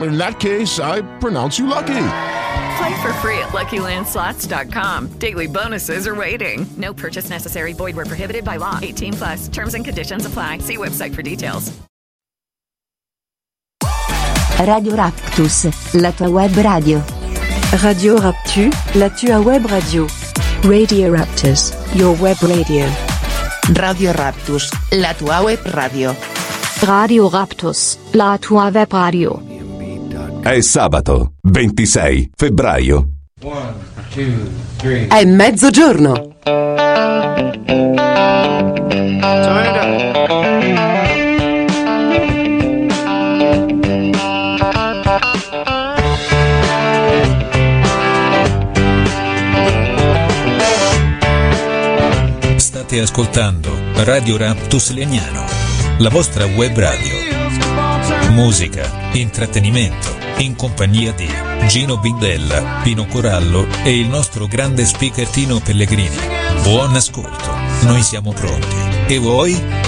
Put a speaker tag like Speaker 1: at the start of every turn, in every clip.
Speaker 1: In that case, I pronounce you lucky.
Speaker 2: Play for free at LuckyLandSlots.com. Daily bonuses are waiting. No purchase necessary. Void where prohibited by law. 18 plus. Terms and conditions apply. See website for details.
Speaker 3: Radio Raptus, la tua web radio.
Speaker 4: Radio Raptu, la tua web radio.
Speaker 5: Radio Raptus,
Speaker 4: your web radio.
Speaker 6: Radio Raptus, la tua web radio.
Speaker 3: Radio Raptus, la tua web radio.
Speaker 7: È sabato, 26 febbraio.
Speaker 8: One, two.
Speaker 4: È mezzogiorno.
Speaker 9: State ascoltando Radio Raptus Legnano, la vostra web radio. Musica, intrattenimento, in compagnia di Gino Bindella, Pino Corallo e il nostro grande speaker Tino Pellegrini. Buon ascolto, noi siamo pronti. E voi?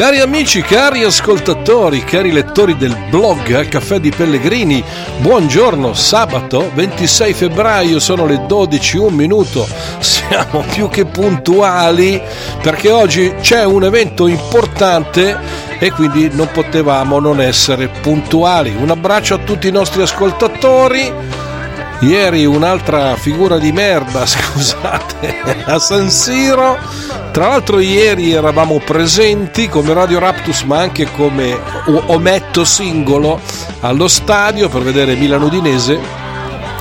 Speaker 10: Cari amici, cari ascoltatori, cari lettori del blog Caffè di Pellegrini, buongiorno, sabato 26 febbraio, sono le 12, un minuto, siamo più che puntuali perché oggi c'è un evento importante e quindi non potevamo non essere puntuali. Un abbraccio a tutti i nostri ascoltatori. Ieri un'altra figura di merda, scusate, a San Siro. Tra l'altro ieri eravamo presenti come Radio Raptus ma anche come ometto singolo allo stadio per vedere Milan Udinese.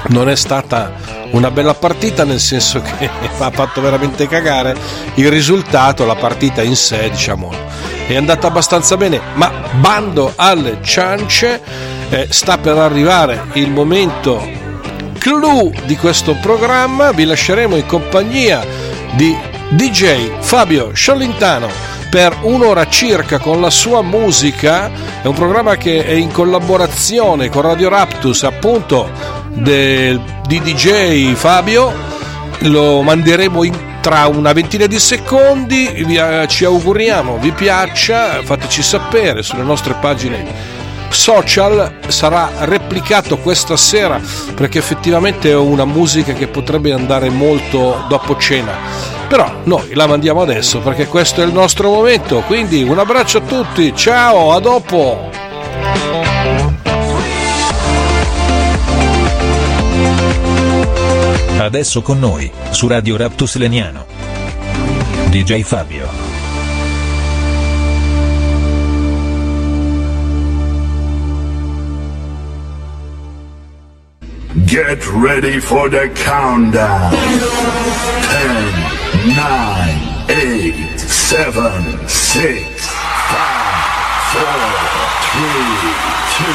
Speaker 10: Non è stata una bella partita nel senso che ha fatto veramente cagare il risultato, la partita in sé diciamo è andata abbastanza bene, ma bando alle ciance, eh, sta per arrivare il momento clou di questo programma, vi lasceremo in compagnia di DJ Fabio Sciolintano per un'ora circa con la sua musica, è un programma che è in collaborazione con Radio Raptus appunto del, di DJ Fabio, lo manderemo in tra una ventina di secondi. Vi, eh, ci auguriamo vi piaccia. Fateci sapere sulle nostre pagine social sarà replicato questa sera perché effettivamente è una musica che potrebbe andare molto dopo cena però noi la mandiamo adesso perché questo è il nostro momento quindi un abbraccio a tutti ciao a dopo
Speaker 9: Adesso con noi, su Radio Raptus Leniano. DJ Fabio.
Speaker 11: Get ready for the countdown. 10, 9, 8, 7, 6, 5, 4, 3, 2,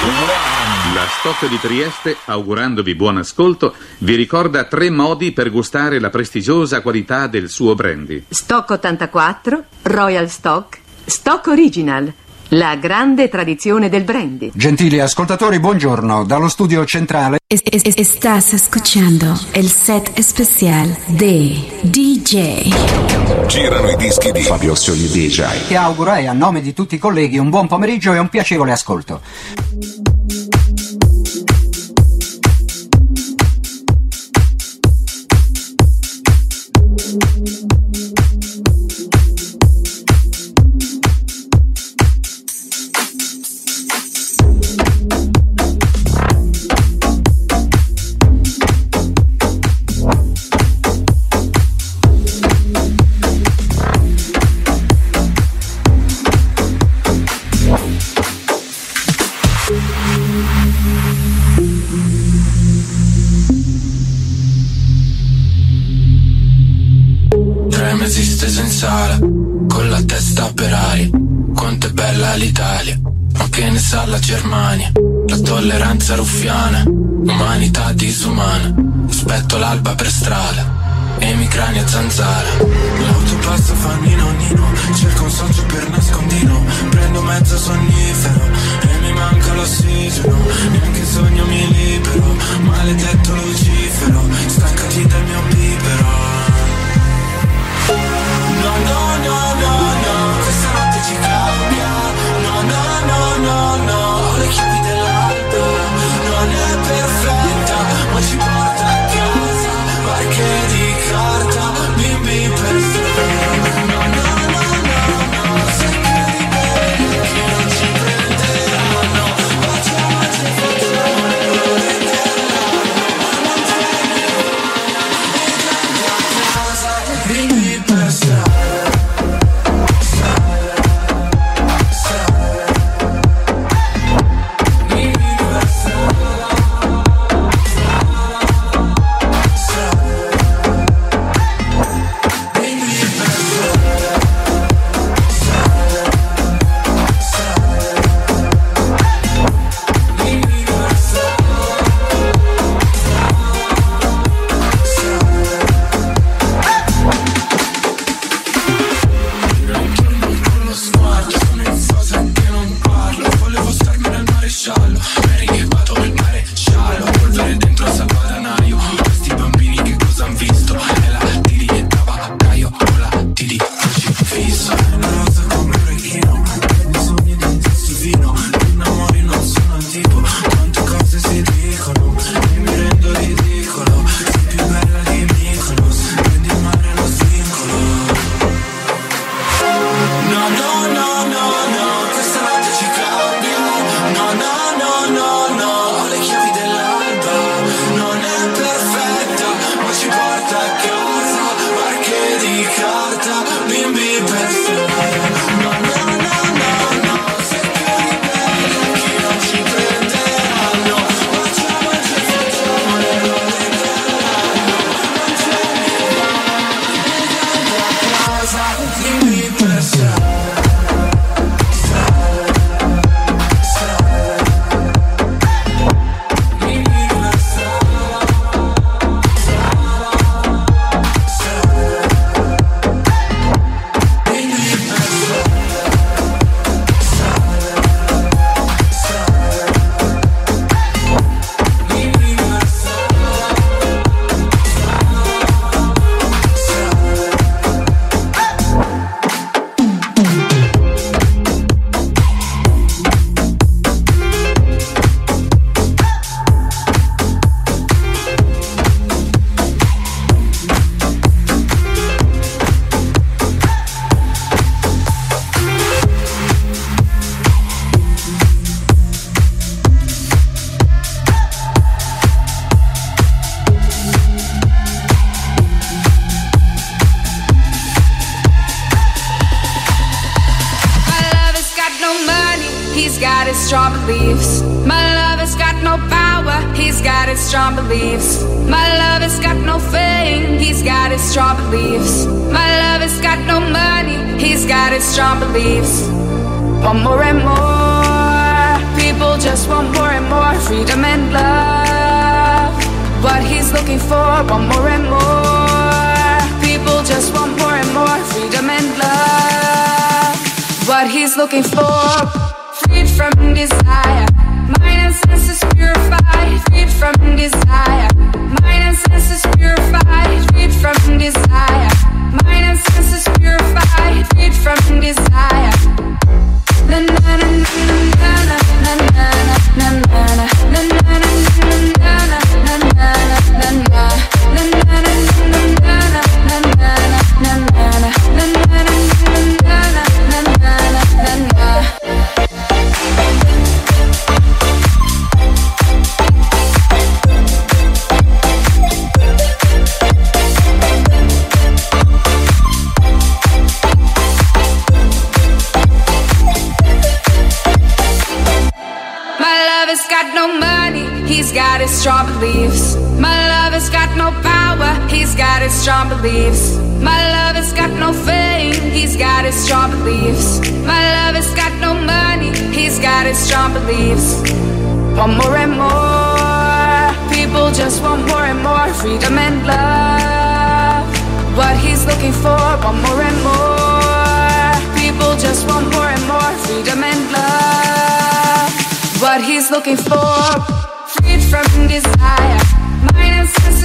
Speaker 11: 1.
Speaker 12: La Stock di Trieste, augurandovi buon ascolto, vi ricorda tre modi per gustare la prestigiosa qualità del suo brandy.
Speaker 13: Stock 84, Royal Stock, Stock Original. La grande tradizione del brandy.
Speaker 14: Gentili ascoltatori, buongiorno. Dallo studio centrale.
Speaker 15: Es, es, estás escuchando el set especial de DJ.
Speaker 16: Girano i dischi di
Speaker 14: Fabio Ossioli DJ. Ti auguro e a nome di tutti i colleghi un buon pomeriggio e un piacevole ascolto.
Speaker 17: Ma che ne sa la Germania? La tolleranza ruffiana, umanità disumana. Aspetto l'alba per strada, emicrani a zanzara. L'auto passa fa nino nino, cerco un socio per nascondino. Prendo mezzo sonnifero e mi manca l'ossigeno. Neanche sogno mi libero, maledetto lucifero. Staccati dal mio bibero. No, no, no, no, no, questa notte ci cambia. No, no, no, no,
Speaker 18: he's got his strong beliefs. My love has got no power, he's got his strong beliefs. My love has got no fame, he's got his strong beliefs. My love has got no money, he's got his strong beliefs. Want more and more, people just want more and more freedom and love. What he's looking for, want more and more. People just want more and more freedom and love. what he's looking for. From desire, mind and senses purified. Freed from desire, mind and senses purified. Freed from desire, mind and senses purified. Freed from desire. Na na na na na na na na na na na na na na na na na na My his strong beliefs. My love has got no fame, he's got his strong beliefs. My love has got no money, he's got his strong beliefs. Want more and more, people just want more and more freedom and love. What he's looking for, want more and more, people just want more and more freedom and love what he's looking for. Freed from desire,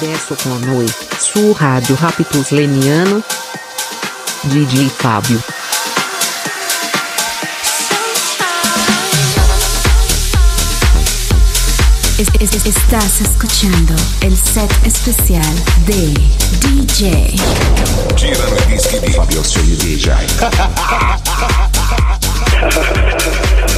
Speaker 3: Adesso con noi, su Radio Raptus Leniano, DJ Fábio.
Speaker 19: Es- es- estás escuchando el set especial de DJ.
Speaker 7: Girano i dischi di Fabio Sogni DJ.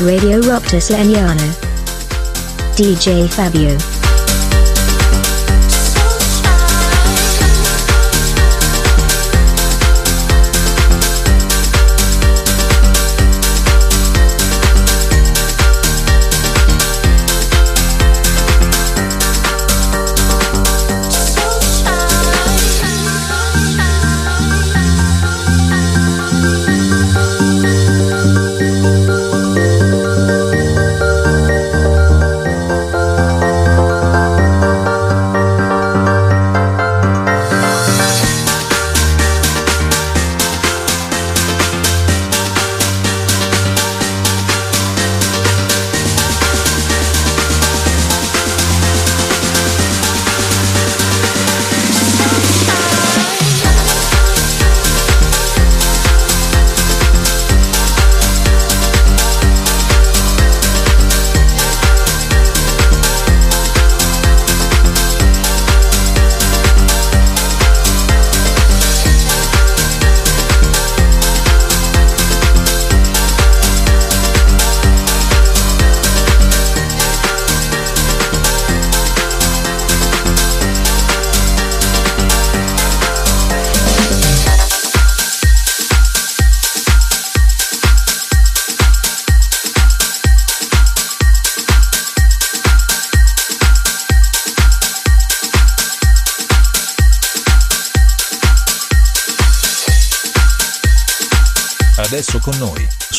Speaker 20: Radio Raptus Legnano. DJ Fabio.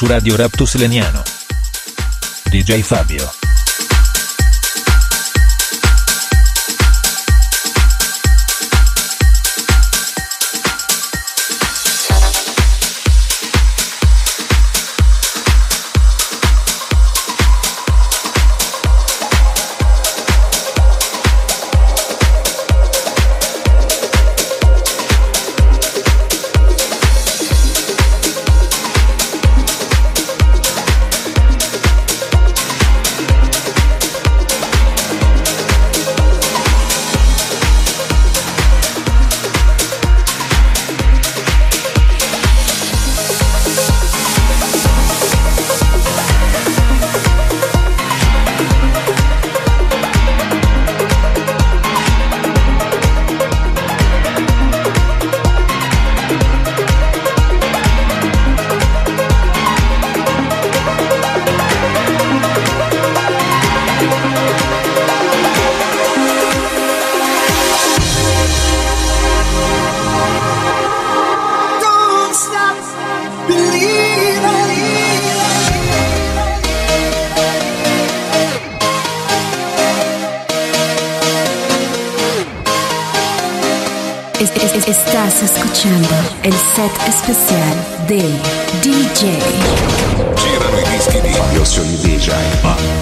Speaker 9: Su Radio Raptus Leniano. DJ Fabio.
Speaker 19: Escuchando el set especial de DJ.
Speaker 16: Girano i dischi di DJ.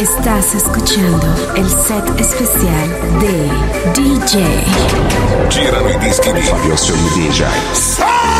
Speaker 19: Estás escuchando el set especial de DJ.
Speaker 7: Giran i dischi di Fabio DJ.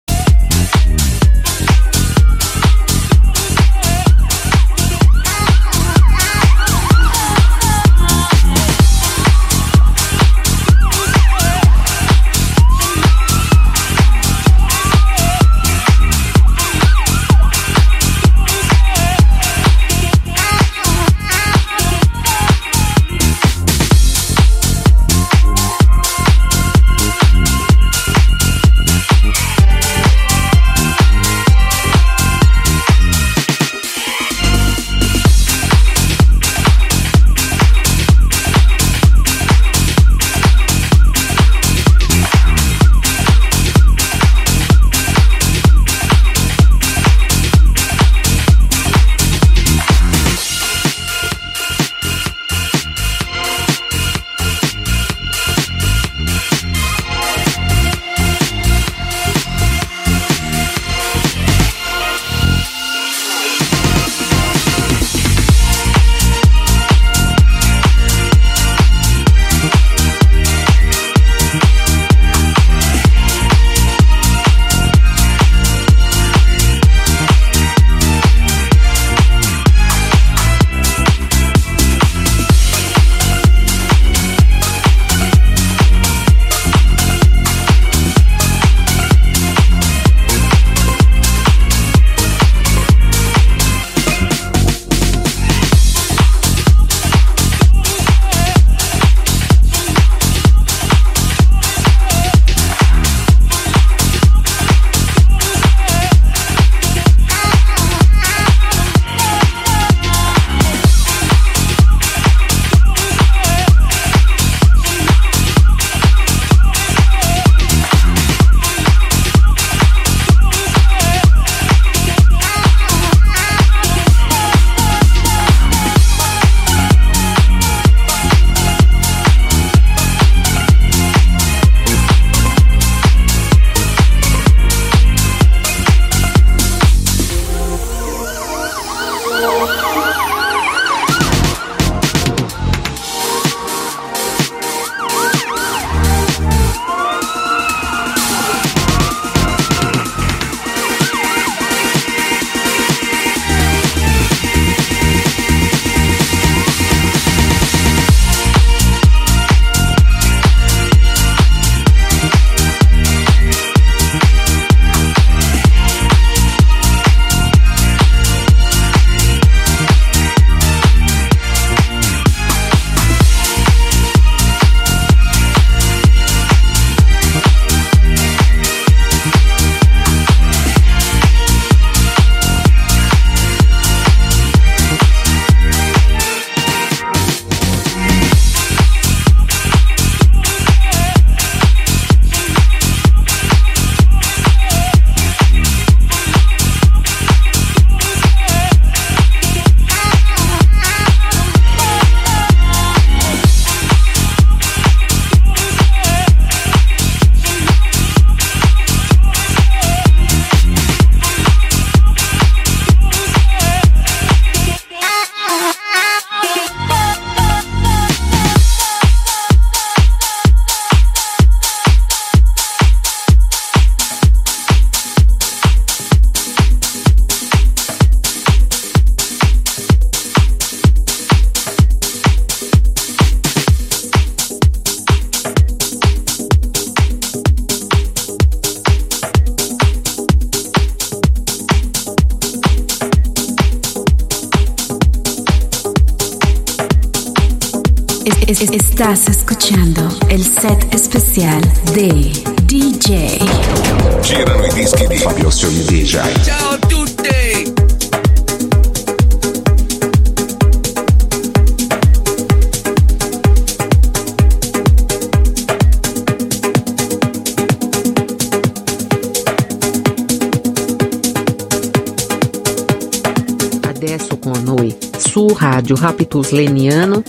Speaker 3: Rádio Raptus Leniano.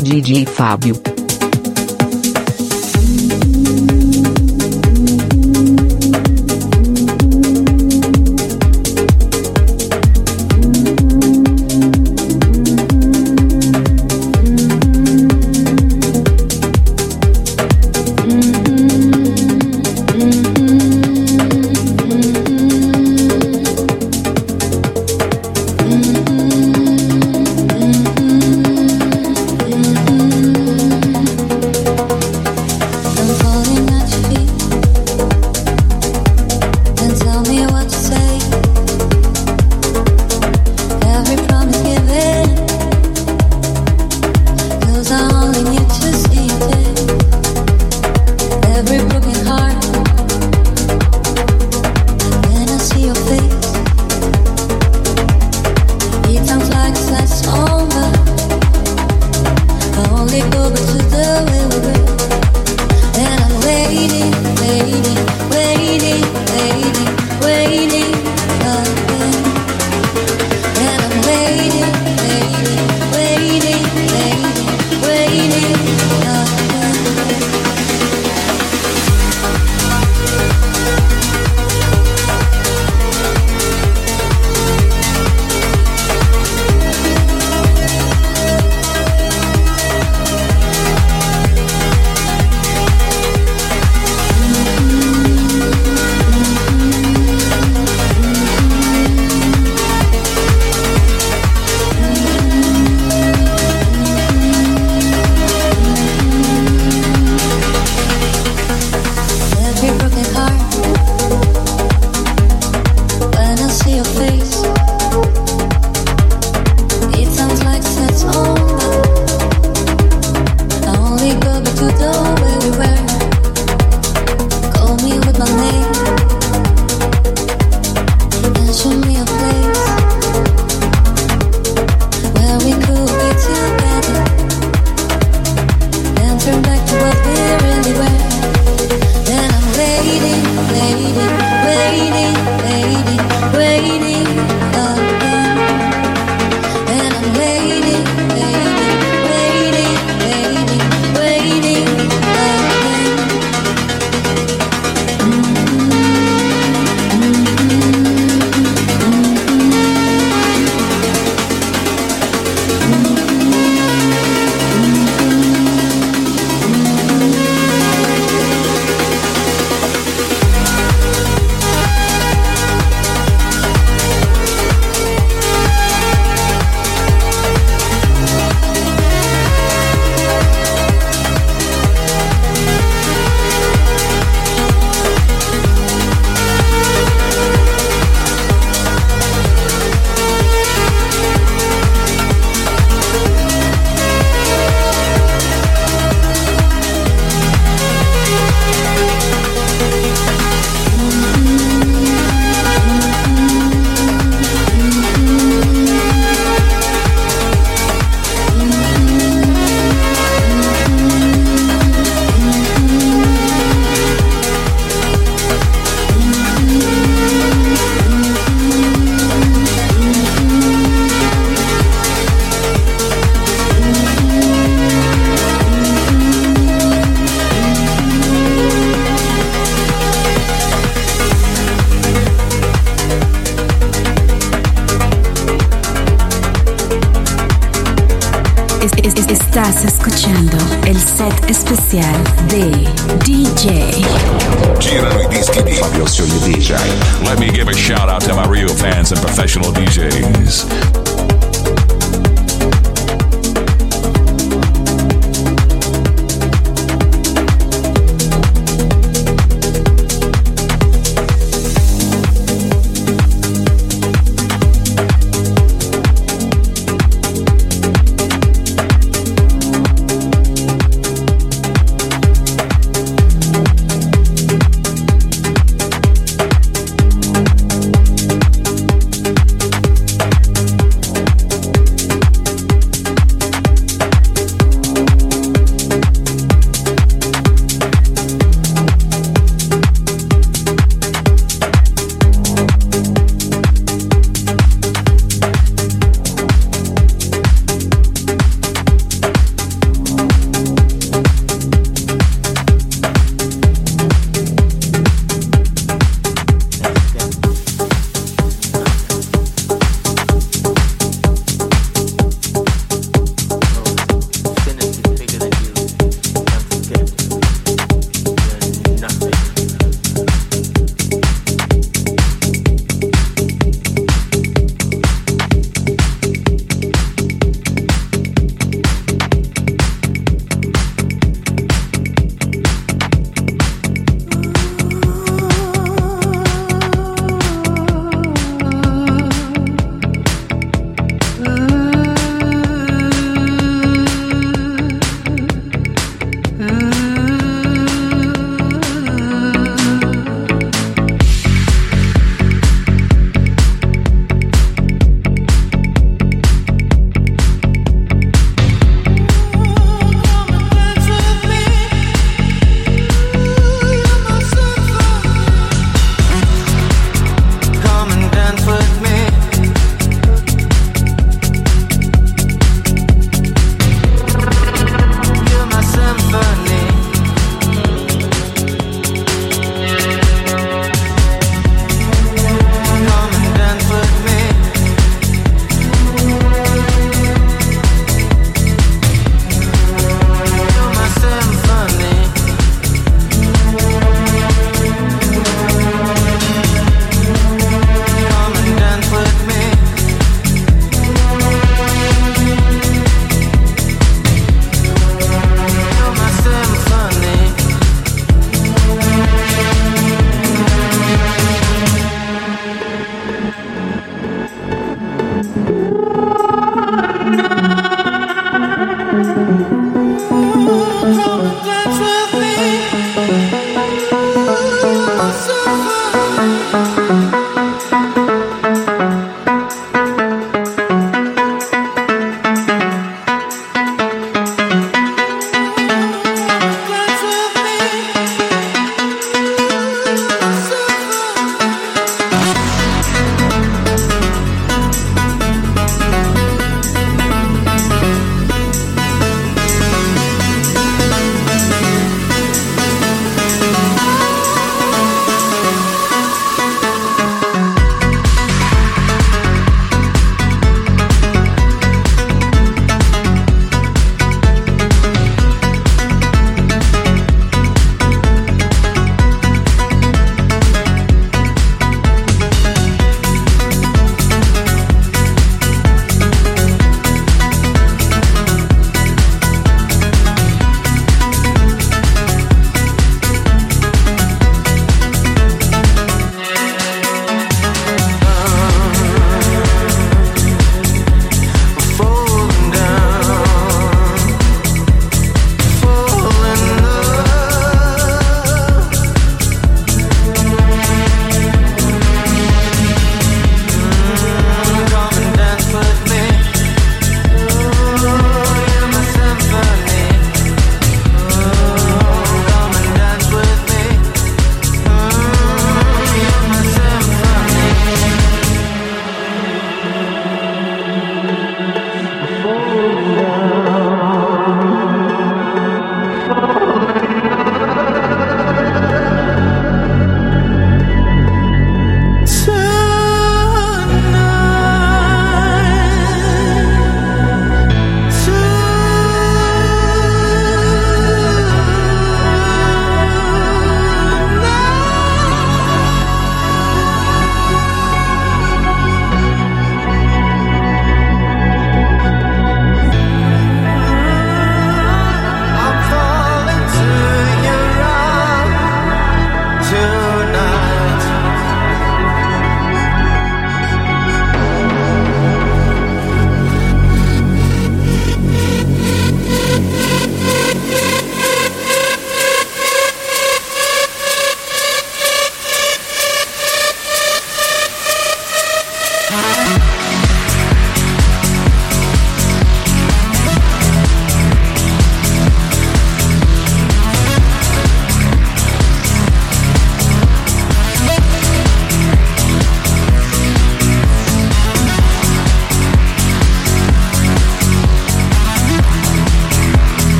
Speaker 15: Didi e Fábio.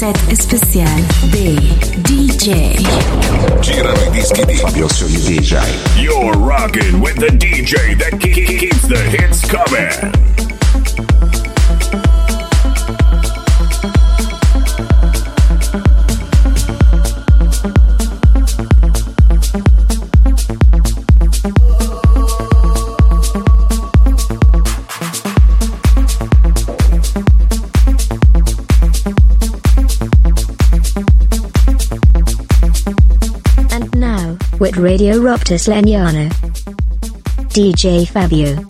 Speaker 15: Set especial de DJ.
Speaker 16: Girano i dischi di Fabio DJ.
Speaker 11: You're rocking with the DJ that ke- ke- keeps the hits coming.
Speaker 20: With Radio Raptus Legnano. DJ Fabio.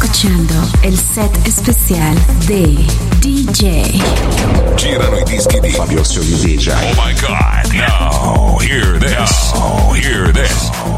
Speaker 19: Escuchando el set especial de DJ.
Speaker 9: Girano i dischi di Fabio DJ.
Speaker 7: Oh my god, no. Hear this. Oh, hear this.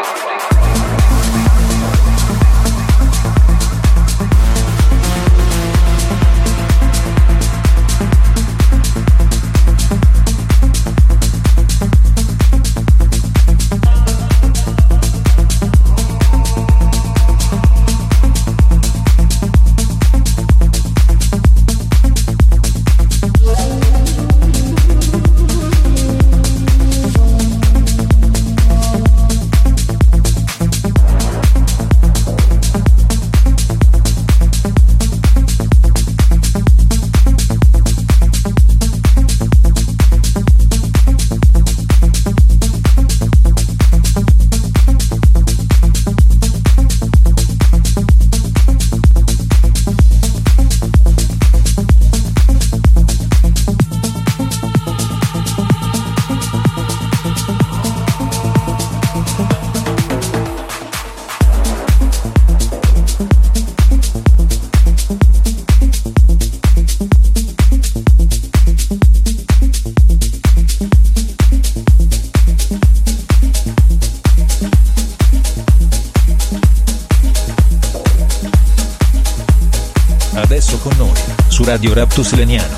Speaker 19: Radio Raptus Leniano.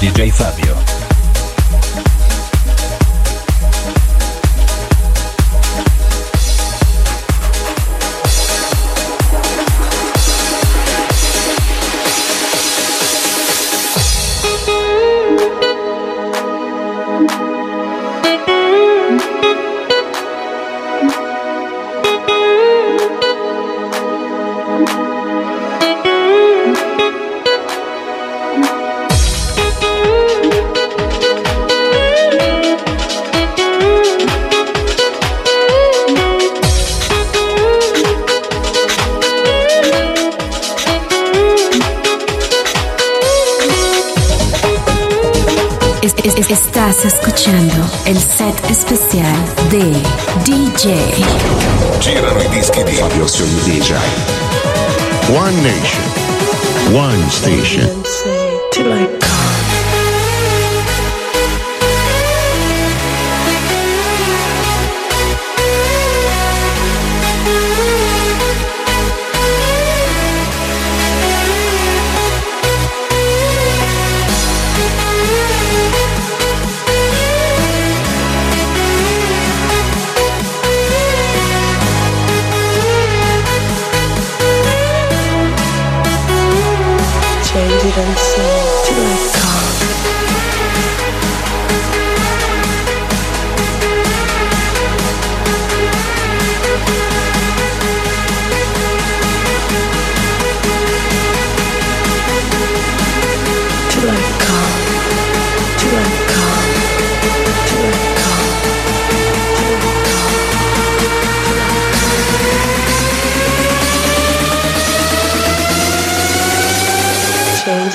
Speaker 19: DJ Fabio.
Speaker 21: DJ.
Speaker 7: Girano i dischi di Fabio Sono DJ.
Speaker 1: One nation, one station.
Speaker 22: And say till I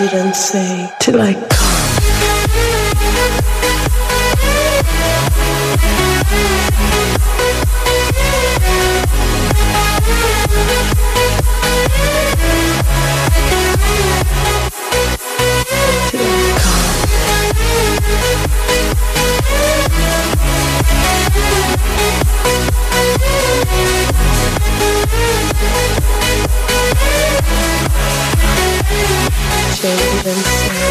Speaker 22: Change and say till I come. Till I come.
Speaker 19: children sound.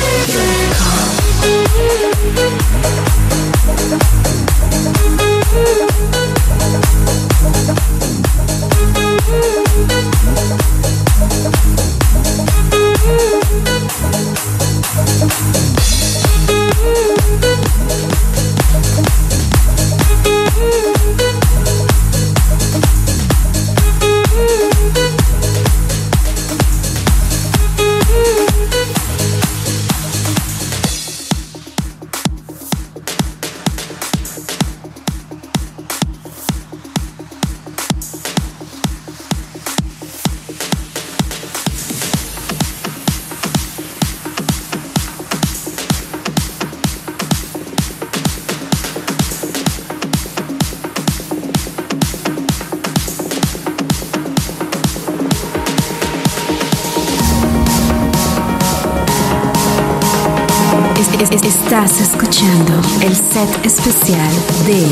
Speaker 19: Especial de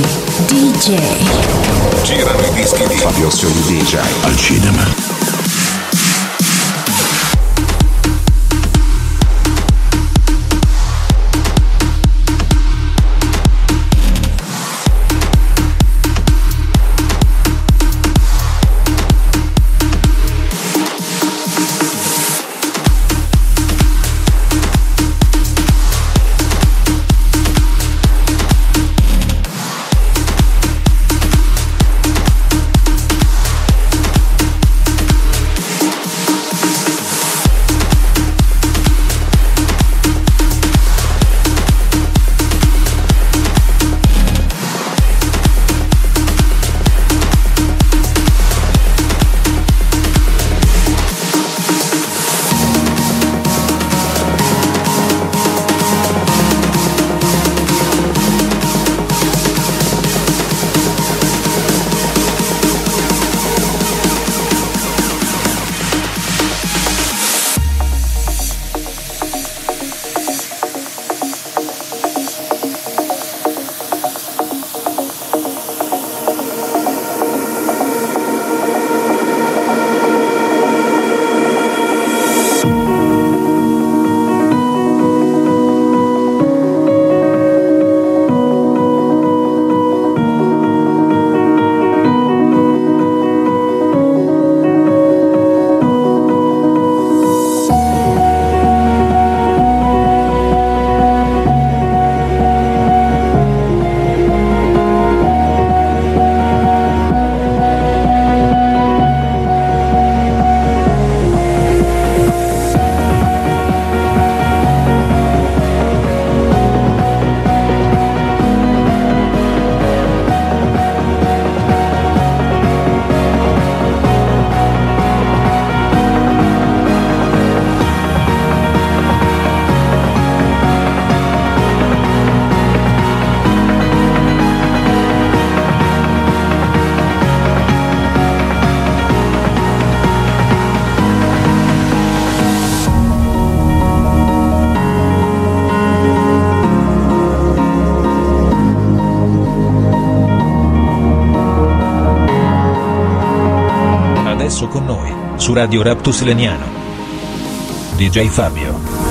Speaker 19: DJ.
Speaker 11: Girano i dischi di Fabio Sioni DJ al cinema.
Speaker 9: Adesso con noi, su Radio Raptus Leniano. DJ Fabio.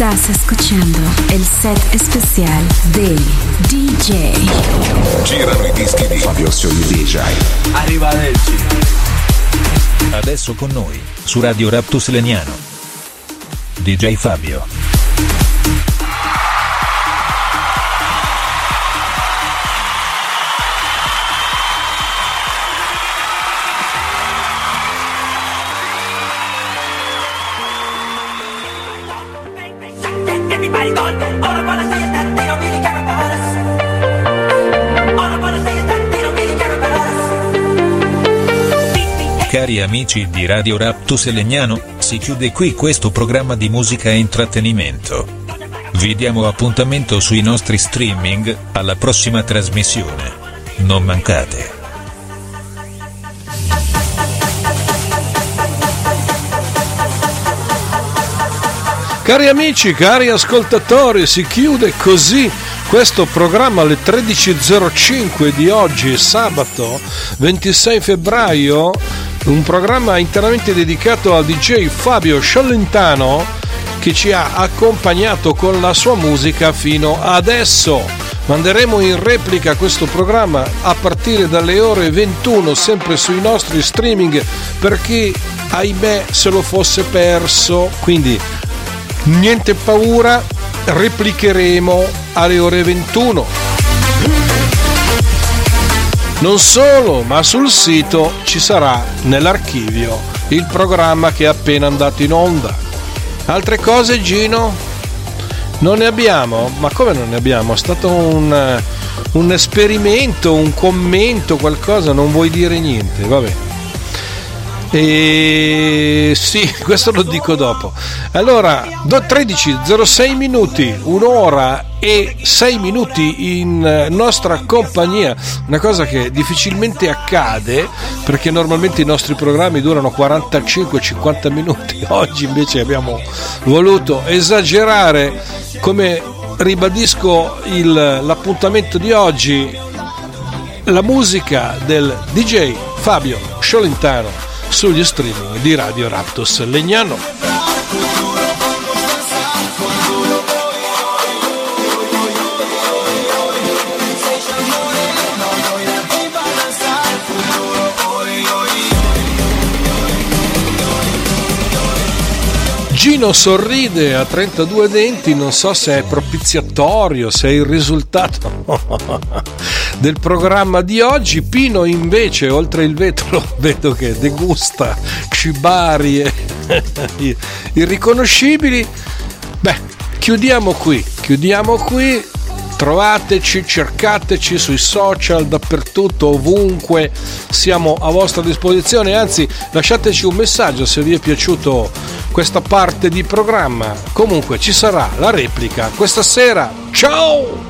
Speaker 19: Estás escuchando el set especial de DJ.
Speaker 11: Girano i dischi di Fabio Sioni DJ.
Speaker 9: Arrivederci. Adesso con noi, su Radio Raptus Leniano. DJ Fabio. Amici di Radio Raptus Legnano, si chiude qui questo programma di musica e intrattenimento. Vi diamo appuntamento sui nostri streaming, alla prossima trasmissione. Non mancate.
Speaker 10: Cari amici, cari ascoltatori, si chiude così questo programma alle 13.05 di oggi, sabato 26 febbraio, un programma interamente dedicato al DJ Fabio Sciallentano che ci ha accompagnato con la sua musica fino adesso. Manderemo in replica questo programma a partire dalle ore 21 sempre sui nostri streaming per chi ahimè se lo fosse perso. Quindi niente paura, replicheremo alle ore 21. Non solo, ma sul sito ci sarà nell'archivio il programma che è appena andato in onda. Altre cose, Gino? Non ne abbiamo? Ma come non ne abbiamo? È stato un, un esperimento, un commento, qualcosa, non vuoi dire niente, vabbè. E sì, questo lo dico dopo. Allora, 13, 06 minuti, un'ora e 6 minuti in nostra compagnia, una cosa che difficilmente accade perché normalmente i nostri programmi durano 45-50 minuti, oggi invece abbiamo voluto esagerare. Come ribadisco il, l'appuntamento di oggi, la musica del DJ Fabio Sciolentano sugli streaming di Radio Raptus Legnano. Gino sorride a 32 denti, non so se è propiziatorio, se è il risultato del programma di oggi. Pino invece, oltre il vetro, vedo che degusta cibarie irriconoscibili. Beh, chiudiamo qui, chiudiamo qui. Trovateci, cercateci sui social, dappertutto, ovunque, siamo a vostra disposizione, anzi lasciateci un messaggio se vi è piaciuto questa parte di programma. Comunque ci sarà la replica questa sera. Ciao!